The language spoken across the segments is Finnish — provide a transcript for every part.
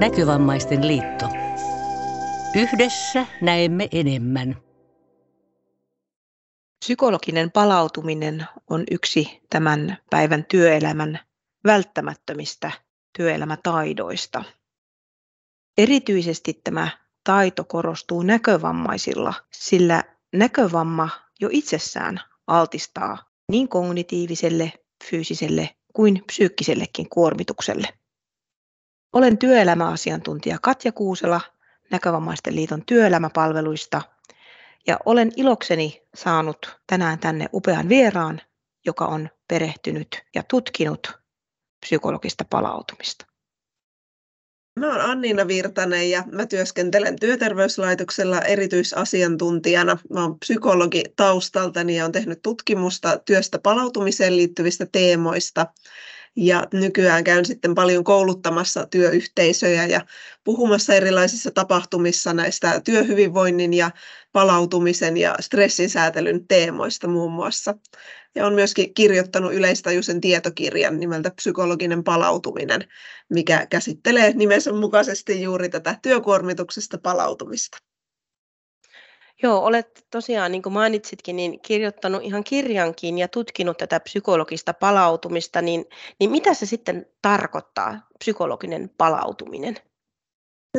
Näkövammaisten liitto. Yhdessä näemme enemmän. Psykologinen palautuminen on yksi tämän päivän työelämän välttämättömistä työelämätaidoista. Erityisesti tämä taito korostuu näkövammaisilla, sillä näkövamma jo itsessään altistaa niin kognitiiviselle, fyysiselle kuin psyykkisellekin kuormitukselle. Olen työelämäasiantuntija Katja Kuusela Näkövammaisten liiton työelämäpalveluista ja olen ilokseni saanut tänään tänne upean vieraan, joka on perehtynyt ja tutkinut psykologista palautumista. Mä oon Anniina Virtanen ja mä työskentelen työterveyslaitoksella erityisasiantuntijana. Mä oon psykologi taustaltani ja oon tehnyt tutkimusta työstä palautumiseen liittyvistä teemoista. Ja nykyään käyn sitten paljon kouluttamassa työyhteisöjä ja puhumassa erilaisissa tapahtumissa näistä työhyvinvoinnin ja palautumisen ja stressin säätelyn teemoista muun muassa. Ja on myöskin kirjoittanut yleistajuisen tietokirjan nimeltä Psykologinen palautuminen, mikä käsittelee nimensä mukaisesti juuri tätä työkuormituksesta palautumista. Joo, olet tosiaan, niin kuin mainitsitkin, niin kirjoittanut ihan kirjankin ja tutkinut tätä psykologista palautumista, niin, niin mitä se sitten tarkoittaa, psykologinen palautuminen?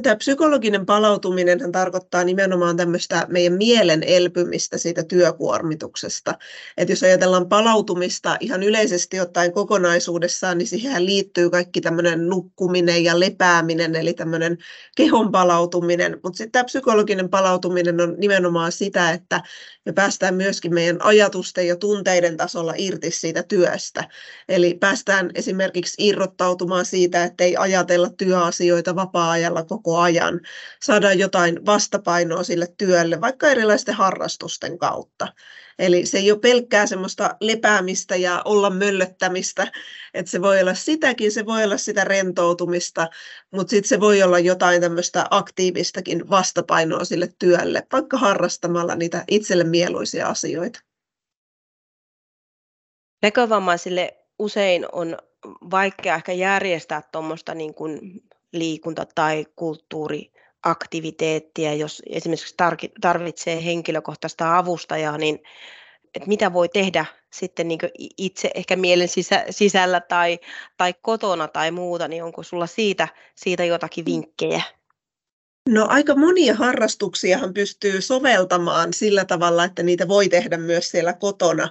Tämä psykologinen palautuminen tarkoittaa nimenomaan tämmöistä meidän mielen elpymistä siitä työkuormituksesta. Että jos ajatellaan palautumista ihan yleisesti ottaen kokonaisuudessaan, niin siihen liittyy kaikki tämmöinen nukkuminen ja lepääminen, eli tämmöinen kehon palautuminen. Mutta sitten tämä psykologinen palautuminen on nimenomaan sitä, että me päästään myöskin meidän ajatusten ja tunteiden tasolla irti siitä työstä. Eli päästään esimerkiksi irrottautumaan siitä, että ei ajatella työasioita vapaa-ajalla koko ajan, saadaan jotain vastapainoa sille työlle, vaikka erilaisten harrastusten kautta. Eli se ei ole pelkkää semmoista lepäämistä ja olla möllöttämistä, että se voi olla sitäkin, se voi olla sitä rentoutumista, mutta sitten se voi olla jotain tämmöistä aktiivistakin vastapainoa sille työlle, vaikka harrastamalla niitä itselle mieluisia asioita. Näkövammaisille usein on vaikea ehkä järjestää tuommoista niin kuin liikunta- tai kulttuuriaktiviteettia, jos esimerkiksi tarvitsee henkilökohtaista avustajaa, niin että mitä voi tehdä sitten niin itse ehkä mielen sisä, sisällä tai, tai kotona tai muuta, niin onko sulla siitä, siitä jotakin vinkkejä? No aika monia harrastuksiahan pystyy soveltamaan sillä tavalla, että niitä voi tehdä myös siellä kotona.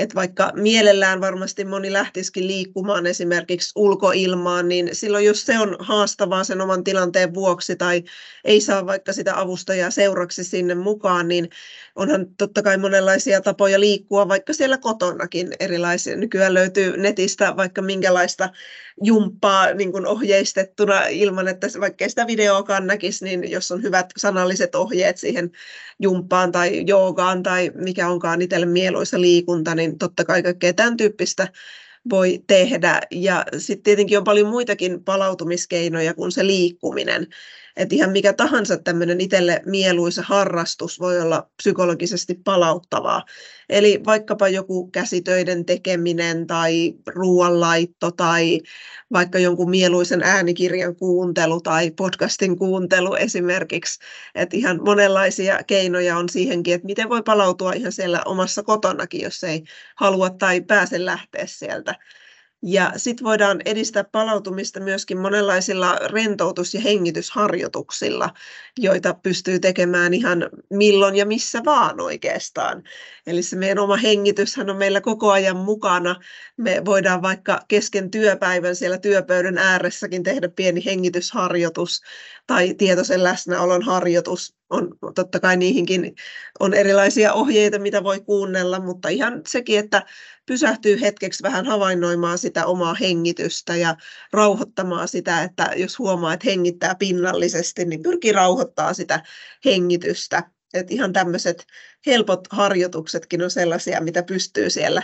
Että vaikka mielellään varmasti moni lähtisikin liikkumaan esimerkiksi ulkoilmaan, niin silloin jos se on haastavaa sen oman tilanteen vuoksi tai ei saa vaikka sitä avustajaa seuraksi sinne mukaan, niin onhan totta kai monenlaisia tapoja liikkua vaikka siellä kotonakin erilaisia. Nykyään löytyy netistä vaikka minkälaista jumppaa niin kuin ohjeistettuna ilman, että vaikka sitä videoakaan näkisi, niin jos on hyvät sanalliset ohjeet siihen jumppaan tai joogaan tai mikä onkaan itselle mieluisa liikunta, niin totta kai kaikkea tämän tyyppistä voi tehdä. Ja sitten tietenkin on paljon muitakin palautumiskeinoja kuin se liikkuminen. Että ihan mikä tahansa tämmöinen itselle mieluisa harrastus voi olla psykologisesti palauttavaa. Eli vaikkapa joku käsitöiden tekeminen tai ruoanlaitto tai vaikka jonkun mieluisen äänikirjan kuuntelu tai podcastin kuuntelu esimerkiksi. Että ihan monenlaisia keinoja on siihenkin, että miten voi palautua ihan siellä omassa kotonakin, jos ei halua tai pääse lähteä sieltä. Ja sitten voidaan edistää palautumista myöskin monenlaisilla rentoutus- ja hengitysharjoituksilla, joita pystyy tekemään ihan milloin ja missä vaan oikeastaan. Eli se meidän oma hengityshän on meillä koko ajan mukana. Me voidaan vaikka kesken työpäivän siellä työpöydän ääressäkin tehdä pieni hengitysharjoitus tai tietoisen läsnäolon harjoitus on totta kai niihinkin on erilaisia ohjeita, mitä voi kuunnella, mutta ihan sekin, että pysähtyy hetkeksi vähän havainnoimaan sitä omaa hengitystä ja rauhoittamaan sitä, että jos huomaa, että hengittää pinnallisesti, niin pyrkii rauhoittaa sitä hengitystä. Et ihan tämmöiset helpot harjoituksetkin on sellaisia, mitä pystyy siellä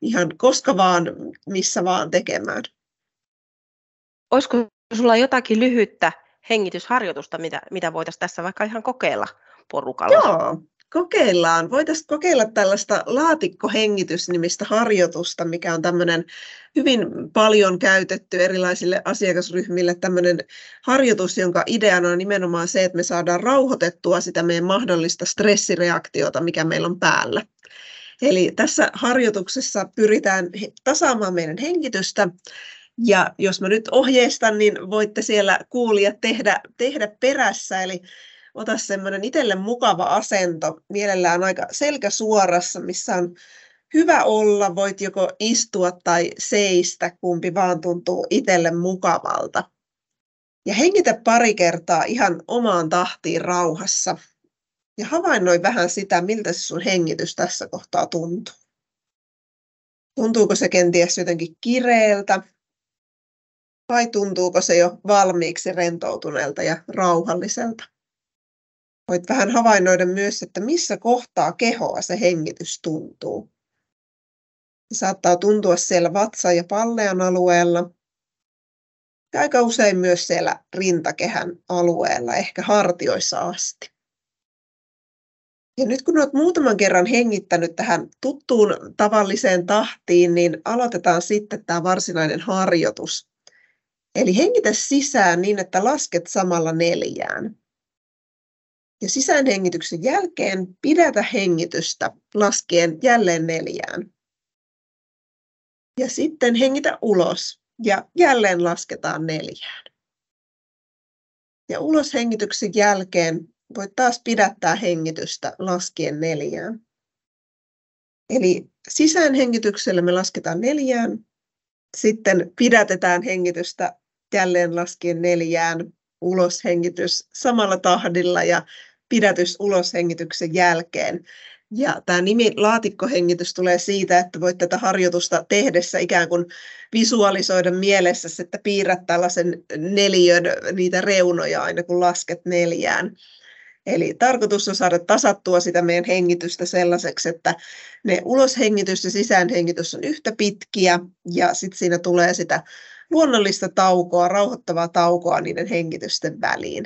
ihan koska vaan, missä vaan tekemään. Olisiko sulla jotakin lyhyttä hengitysharjoitusta, mitä, mitä voitaisiin tässä vaikka ihan kokeilla porukalla? Joo, kokeillaan. Voitaisiin kokeilla tällaista laatikkohengitysnimistä harjoitusta, mikä on tämmöinen hyvin paljon käytetty erilaisille asiakasryhmille tämmöinen harjoitus, jonka ideana on nimenomaan se, että me saadaan rauhoitettua sitä meidän mahdollista stressireaktiota, mikä meillä on päällä. Eli tässä harjoituksessa pyritään tasaamaan meidän hengitystä ja jos mä nyt ohjeistan, niin voitte siellä kuulia tehdä, tehdä perässä. Eli ota semmoinen itselle mukava asento, mielellään aika selkä suorassa, missä on hyvä olla. Voit joko istua tai seistä, kumpi vaan tuntuu itselle mukavalta. Ja hengitä pari kertaa ihan omaan tahtiin rauhassa. Ja havainnoi vähän sitä, miltä se sun hengitys tässä kohtaa tuntuu. Tuntuuko se kenties jotenkin kireeltä vai tuntuuko se jo valmiiksi rentoutuneelta ja rauhalliselta? Voit vähän havainnoida myös, että missä kohtaa kehoa se hengitys tuntuu. Se saattaa tuntua siellä vatsa- ja pallean alueella ja aika usein myös siellä rintakehän alueella, ehkä hartioissa asti. Ja nyt kun olet muutaman kerran hengittänyt tähän tuttuun tavalliseen tahtiin, niin aloitetaan sitten tämä varsinainen harjoitus. Eli hengitä sisään niin, että lasket samalla neljään. Ja sisäänhengityksen jälkeen pidätä hengitystä laskien jälleen neljään. Ja sitten hengitä ulos ja jälleen lasketaan neljään. Ja uloshengityksen jälkeen voit taas pidättää hengitystä laskien neljään. Eli sisäänhengityksellä me lasketaan neljään, sitten pidätetään hengitystä jälleen laskien neljään, uloshengitys samalla tahdilla ja pidätys uloshengityksen jälkeen. Ja tämä nimi laatikkohengitys tulee siitä, että voit tätä harjoitusta tehdessä ikään kuin visualisoida mielessä, että piirrät tällaisen neliön niitä reunoja aina kun lasket neljään. Eli tarkoitus on saada tasattua sitä meidän hengitystä sellaiseksi, että ne uloshengitys ja sisäänhengitys on yhtä pitkiä ja sitten siinä tulee sitä luonnollista taukoa, rauhoittavaa taukoa niiden hengitysten väliin.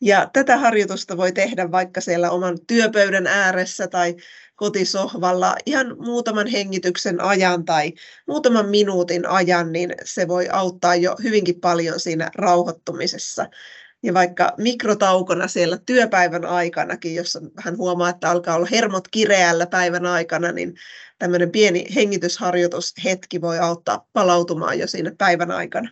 Ja tätä harjoitusta voi tehdä vaikka siellä oman työpöydän ääressä tai kotisohvalla ihan muutaman hengityksen ajan tai muutaman minuutin ajan, niin se voi auttaa jo hyvinkin paljon siinä rauhoittumisessa. Ja vaikka mikrotaukona siellä työpäivän aikanakin, jos hän huomaa, että alkaa olla hermot kireällä päivän aikana, niin tämmöinen pieni hengitysharjoitushetki voi auttaa palautumaan jo siinä päivän aikana.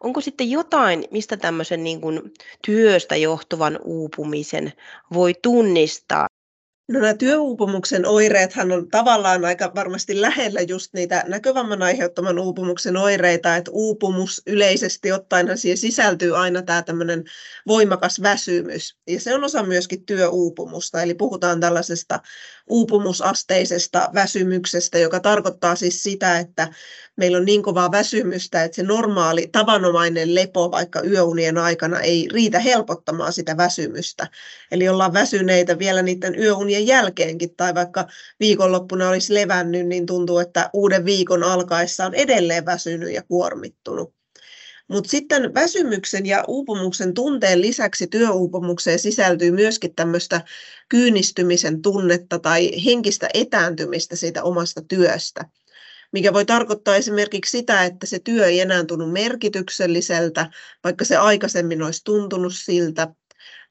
Onko sitten jotain, mistä tämmöisen niin kuin työstä johtuvan uupumisen voi tunnistaa? No nämä työuupumuksen oireethan on tavallaan aika varmasti lähellä just niitä näkövamman aiheuttaman uupumuksen oireita, että uupumus yleisesti ottaen siihen sisältyy aina tämä tämmöinen voimakas väsymys. Ja se on osa myöskin työuupumusta, eli puhutaan tällaisesta uupumusasteisesta väsymyksestä, joka tarkoittaa siis sitä, että meillä on niin kovaa väsymystä, että se normaali tavanomainen lepo vaikka yöunien aikana ei riitä helpottamaan sitä väsymystä. Eli ollaan väsyneitä vielä niiden yöunien jälkeenkin tai vaikka viikonloppuna olisi levännyt, niin tuntuu, että uuden viikon alkaessa on edelleen väsynyt ja kuormittunut. Mutta sitten väsymyksen ja uupumuksen tunteen lisäksi työuupumukseen sisältyy myöskin tämmöistä kyynistymisen tunnetta tai henkistä etääntymistä siitä omasta työstä mikä voi tarkoittaa esimerkiksi sitä, että se työ ei enää tunnu merkitykselliseltä, vaikka se aikaisemmin olisi tuntunut siltä,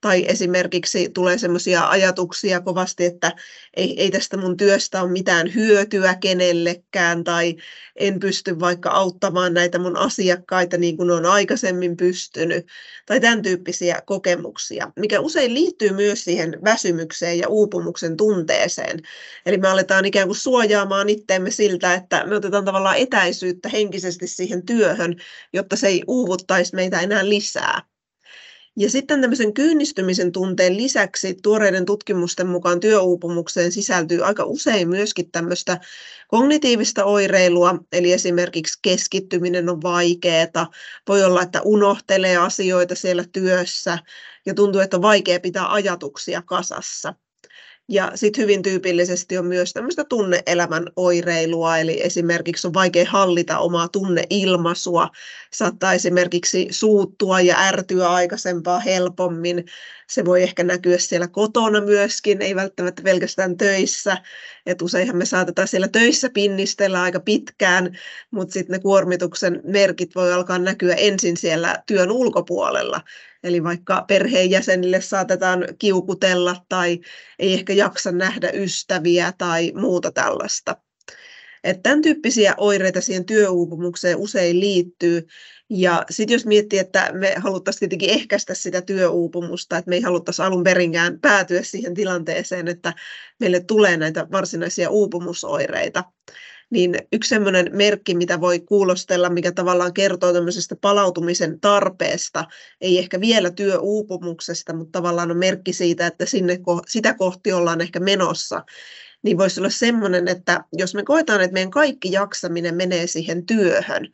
tai esimerkiksi tulee sellaisia ajatuksia kovasti, että ei, ei tästä mun työstä ole mitään hyötyä kenellekään, tai en pysty vaikka auttamaan näitä mun asiakkaita niin kuin on aikaisemmin pystynyt, tai tämän tyyppisiä kokemuksia, mikä usein liittyy myös siihen väsymykseen ja uupumuksen tunteeseen. Eli me aletaan ikään kuin suojaamaan itteemme siltä, että me otetaan tavallaan etäisyyttä henkisesti siihen työhön, jotta se ei uuvuttaisi meitä enää lisää. Ja sitten tämmöisen kyynistymisen tunteen lisäksi tuoreiden tutkimusten mukaan työuupumukseen sisältyy aika usein myöskin tämmöistä kognitiivista oireilua, eli esimerkiksi keskittyminen on vaikeaa, voi olla, että unohtelee asioita siellä työssä ja tuntuu, että on vaikea pitää ajatuksia kasassa. Ja sitten hyvin tyypillisesti on myös tämmöistä tunneelämän oireilua, eli esimerkiksi on vaikea hallita omaa tunneilmaisua, saattaa esimerkiksi suuttua ja ärtyä aikaisempaa helpommin. Se voi ehkä näkyä siellä kotona myöskin, ei välttämättä pelkästään töissä. Et useinhan me saatetaan siellä töissä pinnistellä aika pitkään, mutta sitten ne kuormituksen merkit voi alkaa näkyä ensin siellä työn ulkopuolella. Eli vaikka perheenjäsenille saatetaan kiukutella tai ei ehkä jaksa nähdä ystäviä tai muuta tällaista. Että tämän tyyppisiä oireita siihen työuupumukseen usein liittyy. Ja sitten jos miettii, että me haluttaisiin tietenkin ehkäistä sitä työuupumusta, että me ei haluttaisi alun perinkään päätyä siihen tilanteeseen, että meille tulee näitä varsinaisia uupumusoireita, niin yksi sellainen merkki, mitä voi kuulostella, mikä tavallaan kertoo tämmöisestä palautumisen tarpeesta, ei ehkä vielä työuupumuksesta, mutta tavallaan on merkki siitä, että sinne, sitä kohti ollaan ehkä menossa, niin voisi olla semmoinen, että jos me koetaan, että meidän kaikki jaksaminen menee siihen työhön,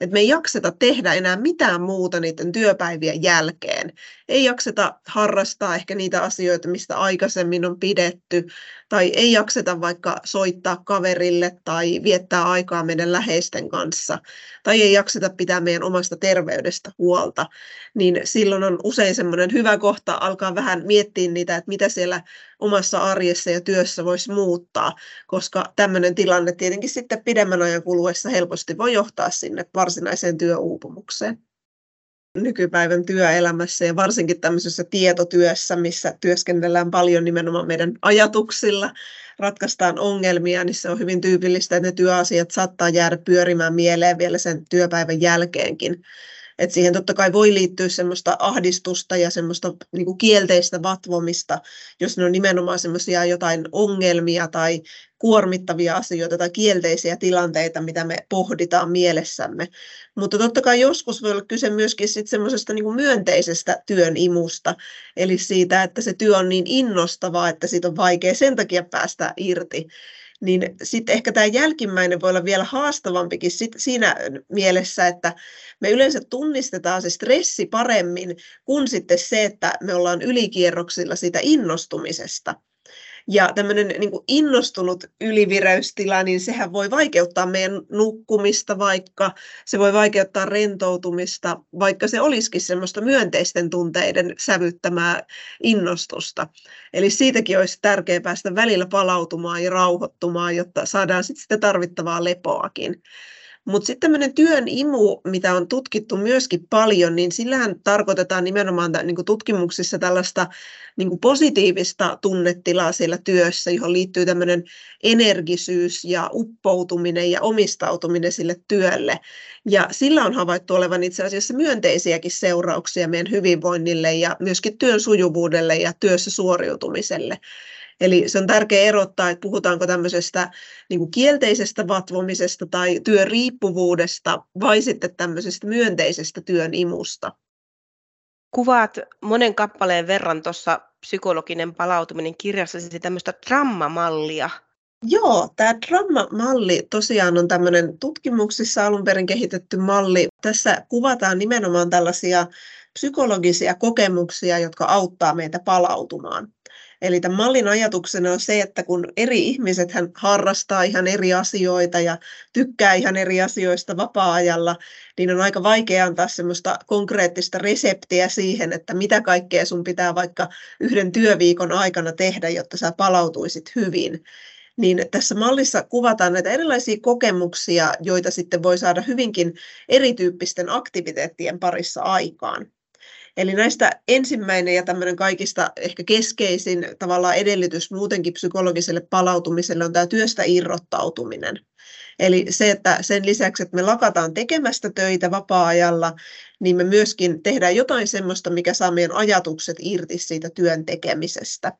että me ei jakseta tehdä enää mitään muuta niiden työpäivien jälkeen, ei jakseta harrastaa ehkä niitä asioita, mistä aikaisemmin on pidetty, tai ei jakseta vaikka soittaa kaverille tai viettää aikaa meidän läheisten kanssa, tai ei jakseta pitää meidän omasta terveydestä huolta, niin silloin on usein semmoinen hyvä kohta alkaa vähän miettiä niitä, että mitä siellä omassa arjessa ja työssä voisi muuttaa, koska tämmöinen tilanne tietenkin sitten pidemmän ajan kuluessa helposti voi johtaa sinne varsinaiseen työuupumukseen nykypäivän työelämässä ja varsinkin tämmöisessä tietotyössä, missä työskennellään paljon nimenomaan meidän ajatuksilla, ratkaistaan ongelmia, niin se on hyvin tyypillistä, että ne työasiat saattaa jäädä pyörimään mieleen vielä sen työpäivän jälkeenkin. Et siihen totta kai voi liittyä semmoista ahdistusta ja semmoista niin kuin kielteistä vatvomista, jos ne on nimenomaan semmoisia jotain ongelmia tai kuormittavia asioita tai kielteisiä tilanteita, mitä me pohditaan mielessämme. Mutta totta kai joskus voi olla kyse myöskin sit semmoisesta niin myönteisestä työn imusta, eli siitä, että se työ on niin innostavaa, että siitä on vaikea sen takia päästä irti niin sitten ehkä tämä jälkimmäinen voi olla vielä haastavampikin sit siinä mielessä, että me yleensä tunnistetaan se stressi paremmin kuin sitten se, että me ollaan ylikierroksilla siitä innostumisesta. Ja tämmöinen niin innostunut ylivireystila, niin sehän voi vaikeuttaa meidän nukkumista vaikka, se voi vaikeuttaa rentoutumista, vaikka se olisikin semmoista myönteisten tunteiden sävyttämää innostusta. Eli siitäkin olisi tärkeää päästä välillä palautumaan ja rauhoittumaan, jotta saadaan sitten sitä tarvittavaa lepoakin. Mutta sitten tämmöinen työn imu, mitä on tutkittu myöskin paljon, niin sillähän tarkoitetaan nimenomaan niin tutkimuksissa tällaista niin positiivista tunnetilaa siellä työssä, johon liittyy tämmöinen energisyys ja uppoutuminen ja omistautuminen sille työlle. Ja sillä on havaittu olevan itse asiassa myönteisiäkin seurauksia meidän hyvinvoinnille ja myöskin työn sujuvuudelle ja työssä suoriutumiselle. Eli se on tärkeää erottaa, että puhutaanko tämmöisestä niin kuin kielteisestä vatvomisesta tai työriippuvuudesta vai sitten tämmöisestä myönteisestä työn imusta. Kuvaat monen kappaleen verran tuossa psykologinen palautuminen kirjassasi tämmöistä drammamallia. Joo, tämä drammamalli tosiaan on tämmöinen tutkimuksissa alun perin kehitetty malli. Tässä kuvataan nimenomaan tällaisia psykologisia kokemuksia, jotka auttaa meitä palautumaan. Eli tämän mallin ajatuksena on se, että kun eri ihmiset hän harrastaa ihan eri asioita ja tykkää ihan eri asioista vapaa-ajalla, niin on aika vaikea antaa semmoista konkreettista reseptiä siihen, että mitä kaikkea sun pitää vaikka yhden työviikon aikana tehdä, jotta sä palautuisit hyvin niin tässä mallissa kuvataan näitä erilaisia kokemuksia, joita sitten voi saada hyvinkin erityyppisten aktiviteettien parissa aikaan. Eli näistä ensimmäinen ja tämmöinen kaikista ehkä keskeisin tavallaan edellytys muutenkin psykologiselle palautumiselle on tämä työstä irrottautuminen. Eli se, että sen lisäksi, että me lakataan tekemästä töitä vapaa-ajalla, niin me myöskin tehdään jotain semmoista, mikä saa meidän ajatukset irti siitä työn tekemisestä.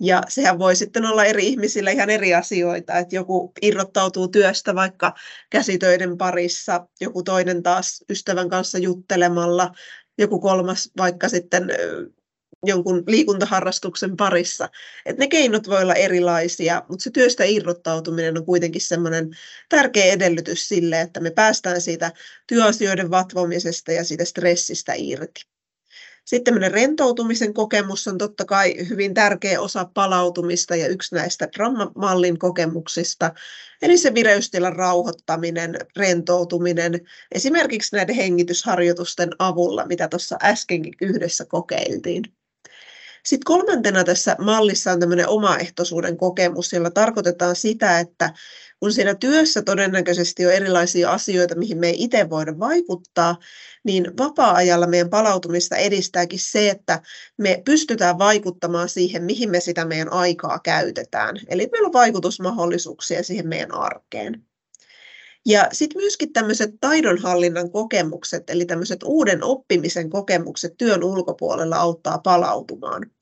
Ja sehän voi sitten olla eri ihmisillä ihan eri asioita, että joku irrottautuu työstä vaikka käsitöiden parissa, joku toinen taas ystävän kanssa juttelemalla, joku kolmas vaikka sitten jonkun liikuntaharrastuksen parissa. Et ne keinot voi olla erilaisia, mutta se työstä irrottautuminen on kuitenkin semmoinen tärkeä edellytys sille, että me päästään siitä työasioiden vatvomisesta ja siitä stressistä irti. Sitten tämmöinen rentoutumisen kokemus on totta kai hyvin tärkeä osa palautumista ja yksi näistä drammamallin kokemuksista. Eli se vireystilan rauhoittaminen, rentoutuminen, esimerkiksi näiden hengitysharjoitusten avulla, mitä tuossa äskenkin yhdessä kokeiltiin. Sitten kolmantena tässä mallissa on tämmöinen omaehtoisuuden kokemus, jolla tarkoitetaan sitä, että kun siinä työssä todennäköisesti on erilaisia asioita, mihin me ei itse voida vaikuttaa, niin vapaa-ajalla meidän palautumista edistääkin se, että me pystytään vaikuttamaan siihen, mihin me sitä meidän aikaa käytetään. Eli meillä on vaikutusmahdollisuuksia siihen meidän arkeen. Ja sitten myöskin tämmöiset taidonhallinnan kokemukset, eli tämmöiset uuden oppimisen kokemukset työn ulkopuolella auttaa palautumaan.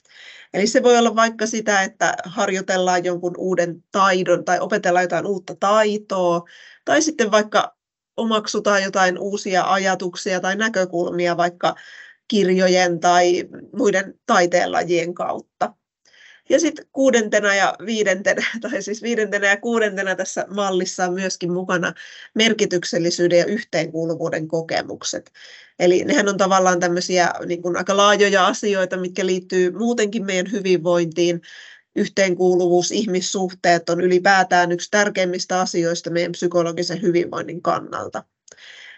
Eli se voi olla vaikka sitä, että harjoitellaan jonkun uuden taidon tai opetellaan jotain uutta taitoa, tai sitten vaikka omaksutaan jotain uusia ajatuksia tai näkökulmia vaikka kirjojen tai muiden taiteenlajien kautta. Ja sitten kuudentena ja viidentenä, tai siis viidentenä ja kuudentena tässä mallissa on myöskin mukana merkityksellisyyden ja yhteenkuuluvuuden kokemukset. Eli nehän on tavallaan tämmöisiä niin kuin aika laajoja asioita, mitkä liittyy muutenkin meidän hyvinvointiin. Yhteenkuuluvuus, ihmissuhteet on ylipäätään yksi tärkeimmistä asioista meidän psykologisen hyvinvoinnin kannalta.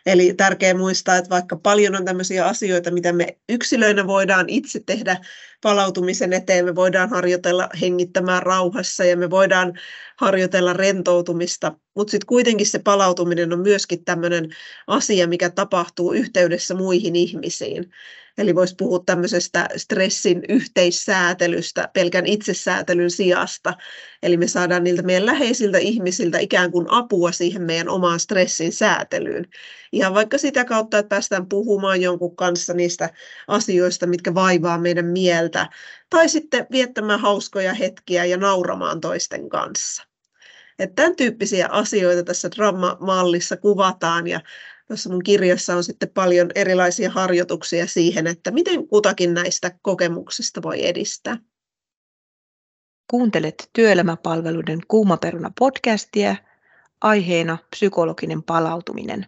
Eli tärkeää muistaa, että vaikka paljon on tämmöisiä asioita, mitä me yksilöinä voidaan itse tehdä palautumisen eteen, me voidaan harjoitella hengittämään rauhassa ja me voidaan harjoitella rentoutumista, mutta sitten kuitenkin se palautuminen on myöskin tämmöinen asia, mikä tapahtuu yhteydessä muihin ihmisiin. Eli voisi puhua tämmöisestä stressin yhteissäätelystä pelkän itsesäätelyn sijasta. Eli me saadaan niiltä meidän läheisiltä ihmisiltä ikään kuin apua siihen meidän omaan stressin säätelyyn. Ihan vaikka sitä kautta, että päästään puhumaan jonkun kanssa niistä asioista, mitkä vaivaa meidän mieltä, tai sitten viettämään hauskoja hetkiä ja nauramaan toisten kanssa. Että tämän tyyppisiä asioita tässä drama-mallissa kuvataan ja Tuossa mun kirjassa on sitten paljon erilaisia harjoituksia siihen, että miten kutakin näistä kokemuksista voi edistää. Kuuntelet työelämäpalveluiden Kuumaperuna podcastia, aiheena psykologinen palautuminen.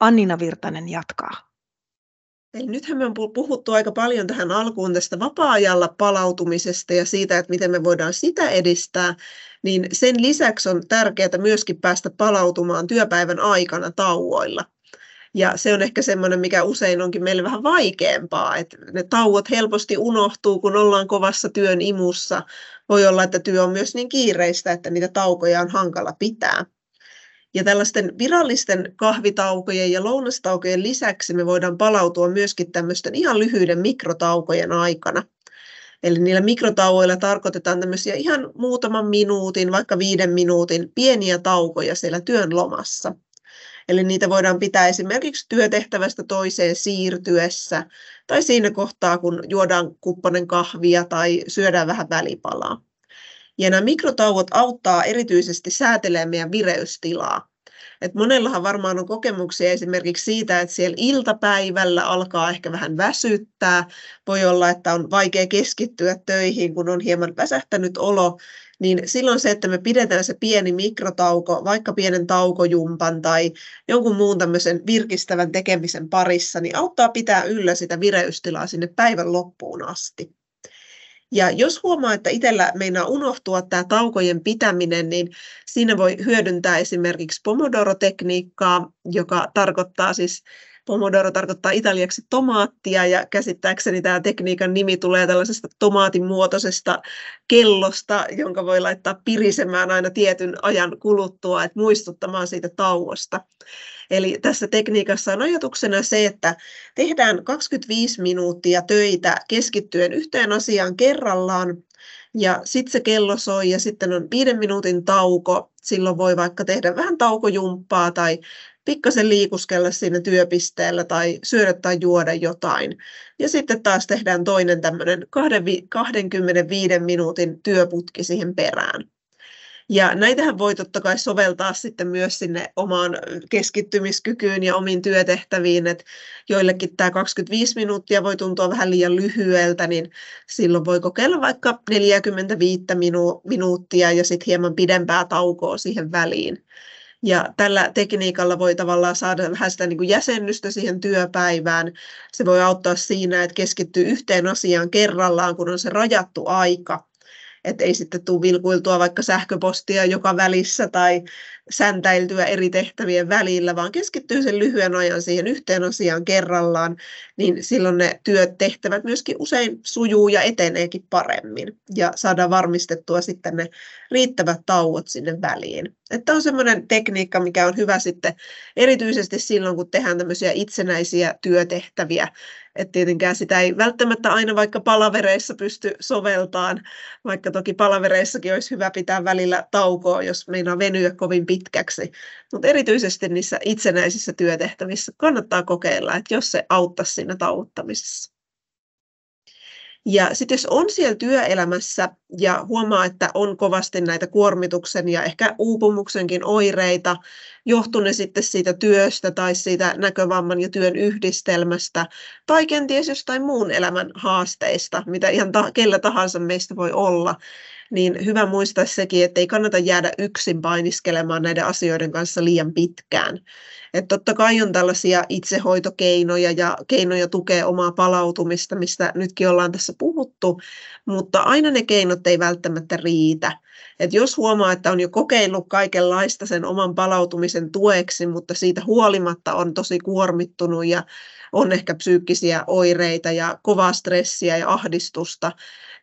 Annina Virtanen jatkaa. Eli nythän me on puhuttu aika paljon tähän alkuun tästä vapaa-ajalla palautumisesta ja siitä, että miten me voidaan sitä edistää, niin sen lisäksi on tärkeää myöskin päästä palautumaan työpäivän aikana tauoilla. Ja se on ehkä semmoinen, mikä usein onkin meille vähän vaikeampaa, että ne tauot helposti unohtuu, kun ollaan kovassa työn imussa. Voi olla, että työ on myös niin kiireistä, että niitä taukoja on hankala pitää. Ja tällaisten virallisten kahvitaukojen ja lounastaukojen lisäksi me voidaan palautua myöskin tämmöisten ihan lyhyiden mikrotaukojen aikana. Eli niillä mikrotauoilla tarkoitetaan tämmöisiä ihan muutaman minuutin, vaikka viiden minuutin pieniä taukoja siellä työn lomassa. Eli niitä voidaan pitää esimerkiksi työtehtävästä toiseen siirtyessä tai siinä kohtaa, kun juodaan kupponen kahvia tai syödään vähän välipalaa. Ja nämä mikrotauot auttaa erityisesti säätelemään meidän vireystilaa. Et monellahan varmaan on kokemuksia esimerkiksi siitä, että siellä iltapäivällä alkaa ehkä vähän väsyttää. Voi olla, että on vaikea keskittyä töihin, kun on hieman väsähtänyt olo. Niin silloin se, että me pidetään se pieni mikrotauko, vaikka pienen taukojumpan tai jonkun muun tämmöisen virkistävän tekemisen parissa, niin auttaa pitää yllä sitä vireystilaa sinne päivän loppuun asti. Ja jos huomaa, että itsellä meinaa unohtua tämä taukojen pitäminen, niin siinä voi hyödyntää esimerkiksi Pomodoro-tekniikkaa, joka tarkoittaa siis Pomodoro tarkoittaa italiaksi tomaattia ja käsittääkseni tämä tekniikan nimi tulee tällaisesta tomaatin muotoisesta kellosta, jonka voi laittaa pirisemään aina tietyn ajan kuluttua, että muistuttamaan siitä tauosta. Eli tässä tekniikassa on ajatuksena se, että tehdään 25 minuuttia töitä keskittyen yhteen asiaan kerrallaan, ja sitten se kello soi ja sitten on viiden minuutin tauko. Silloin voi vaikka tehdä vähän taukojumppaa tai pikkasen liikuskella siinä työpisteellä tai syödä tai juoda jotain. Ja sitten taas tehdään toinen tämmöinen 25 minuutin työputki siihen perään. Ja näitähän voi totta kai soveltaa sitten myös sinne omaan keskittymiskykyyn ja omiin työtehtäviin, että joillekin tämä 25 minuuttia voi tuntua vähän liian lyhyeltä, niin silloin voi kokeilla vaikka 45 minu- minuuttia ja sitten hieman pidempää taukoa siihen väliin. Ja tällä tekniikalla voi tavallaan saada vähän sitä niin kuin jäsennystä siihen työpäivään. Se voi auttaa siinä, että keskittyy yhteen asiaan kerrallaan, kun on se rajattu aika että ei sitten tule vilkuiltua vaikka sähköpostia joka välissä tai säntäiltyä eri tehtävien välillä, vaan keskittyy sen lyhyen ajan siihen yhteen asiaan kerrallaan, niin silloin ne työt tehtävät myöskin usein sujuu ja eteneekin paremmin ja saadaan varmistettua sitten ne riittävät tauot sinne väliin. Että on semmoinen tekniikka, mikä on hyvä sitten erityisesti silloin, kun tehdään tämmöisiä itsenäisiä työtehtäviä, että tietenkään sitä ei välttämättä aina vaikka palavereissa pysty soveltaan, vaikka toki palavereissakin olisi hyvä pitää välillä taukoa, jos meinaa venyä kovin pitkäksi. Mutta erityisesti niissä itsenäisissä työtehtävissä kannattaa kokeilla, että jos se auttaisi siinä tauottamisessa. Ja sitten jos on siellä työelämässä ja huomaa, että on kovasti näitä kuormituksen ja ehkä uupumuksenkin oireita, johtuu ne sitten siitä työstä tai siitä näkövamman ja työn yhdistelmästä, tai kenties jostain muun elämän haasteista, mitä ihan ta- kellä tahansa meistä voi olla, niin hyvä muistaa sekin, että ei kannata jäädä yksin painiskelemaan näiden asioiden kanssa liian pitkään. Että totta kai on tällaisia itsehoitokeinoja ja keinoja tukea omaa palautumista, mistä nytkin ollaan tässä puhuttu, mutta aina ne keinot ei välttämättä riitä. Et jos huomaa, että on jo kokeillut kaikenlaista sen oman palautumisen tueksi, mutta siitä huolimatta on tosi kuormittunut ja on ehkä psyykkisiä oireita ja kovaa stressiä ja ahdistusta,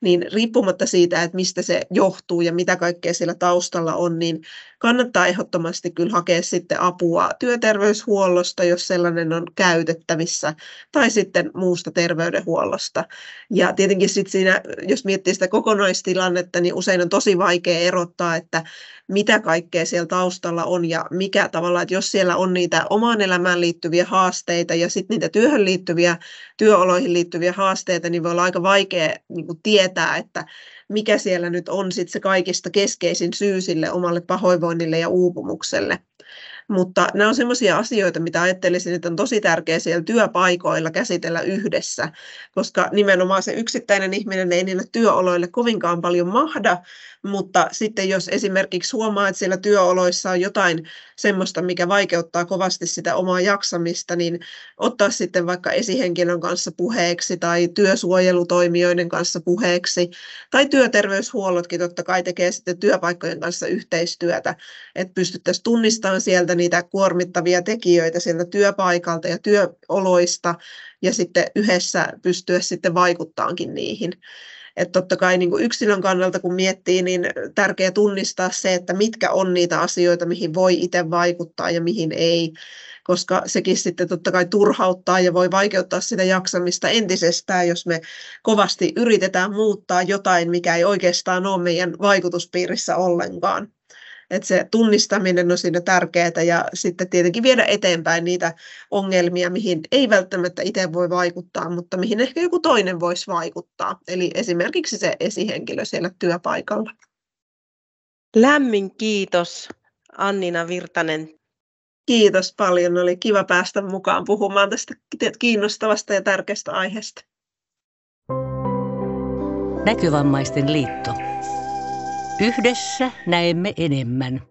niin riippumatta siitä, että mistä se johtuu ja mitä kaikkea siellä taustalla on, niin kannattaa ehdottomasti kyllä hakea sitten apua työterveyshuollosta, jos sellainen on käytettävissä, tai sitten muusta terveydenhuollosta. Ja tietenkin sitten siinä, jos miettii sitä kokonaistilannetta, niin usein on tosi vaikea erottaa, että mitä kaikkea siellä taustalla on ja mikä tavalla, että jos siellä on niitä omaan elämään liittyviä haasteita ja sitten niitä työhön liittyviä, työoloihin liittyviä haasteita, niin voi olla aika vaikea niin tietää, että mikä siellä nyt on sit se kaikista keskeisin syy sille omalle pahoinvoinnille ja uupumukselle. Mutta nämä on sellaisia asioita, mitä ajattelisin, että on tosi tärkeää siellä työpaikoilla käsitellä yhdessä, koska nimenomaan se yksittäinen ihminen ei niille työoloille kovinkaan paljon mahda, mutta sitten jos esimerkiksi huomaa, että siellä työoloissa on jotain semmoista, mikä vaikeuttaa kovasti sitä omaa jaksamista, niin ottaa sitten vaikka esihenkilön kanssa puheeksi tai työsuojelutoimijoiden kanssa puheeksi tai työterveyshuollotkin totta kai tekee sitten työpaikkojen kanssa yhteistyötä, että pystyttäisiin tunnistamaan sieltä niitä kuormittavia tekijöitä sieltä työpaikalta ja työoloista ja sitten yhdessä pystyä sitten vaikuttaankin niihin. Että totta kai niin kuin yksilön kannalta, kun miettii, niin tärkeää tunnistaa se, että mitkä on niitä asioita, mihin voi itse vaikuttaa ja mihin ei, koska sekin sitten totta kai turhauttaa ja voi vaikeuttaa sitä jaksamista entisestään, jos me kovasti yritetään muuttaa jotain, mikä ei oikeastaan ole meidän vaikutuspiirissä ollenkaan. Että se tunnistaminen on siinä tärkeää ja sitten tietenkin viedä eteenpäin niitä ongelmia, mihin ei välttämättä itse voi vaikuttaa, mutta mihin ehkä joku toinen voisi vaikuttaa. Eli esimerkiksi se esihenkilö siellä työpaikalla. Lämmin kiitos Annina Virtanen. Kiitos paljon. Oli kiva päästä mukaan puhumaan tästä kiinnostavasta ja tärkeästä aiheesta. Näkövammaisten liitto. Yhdessä näemme enemmän.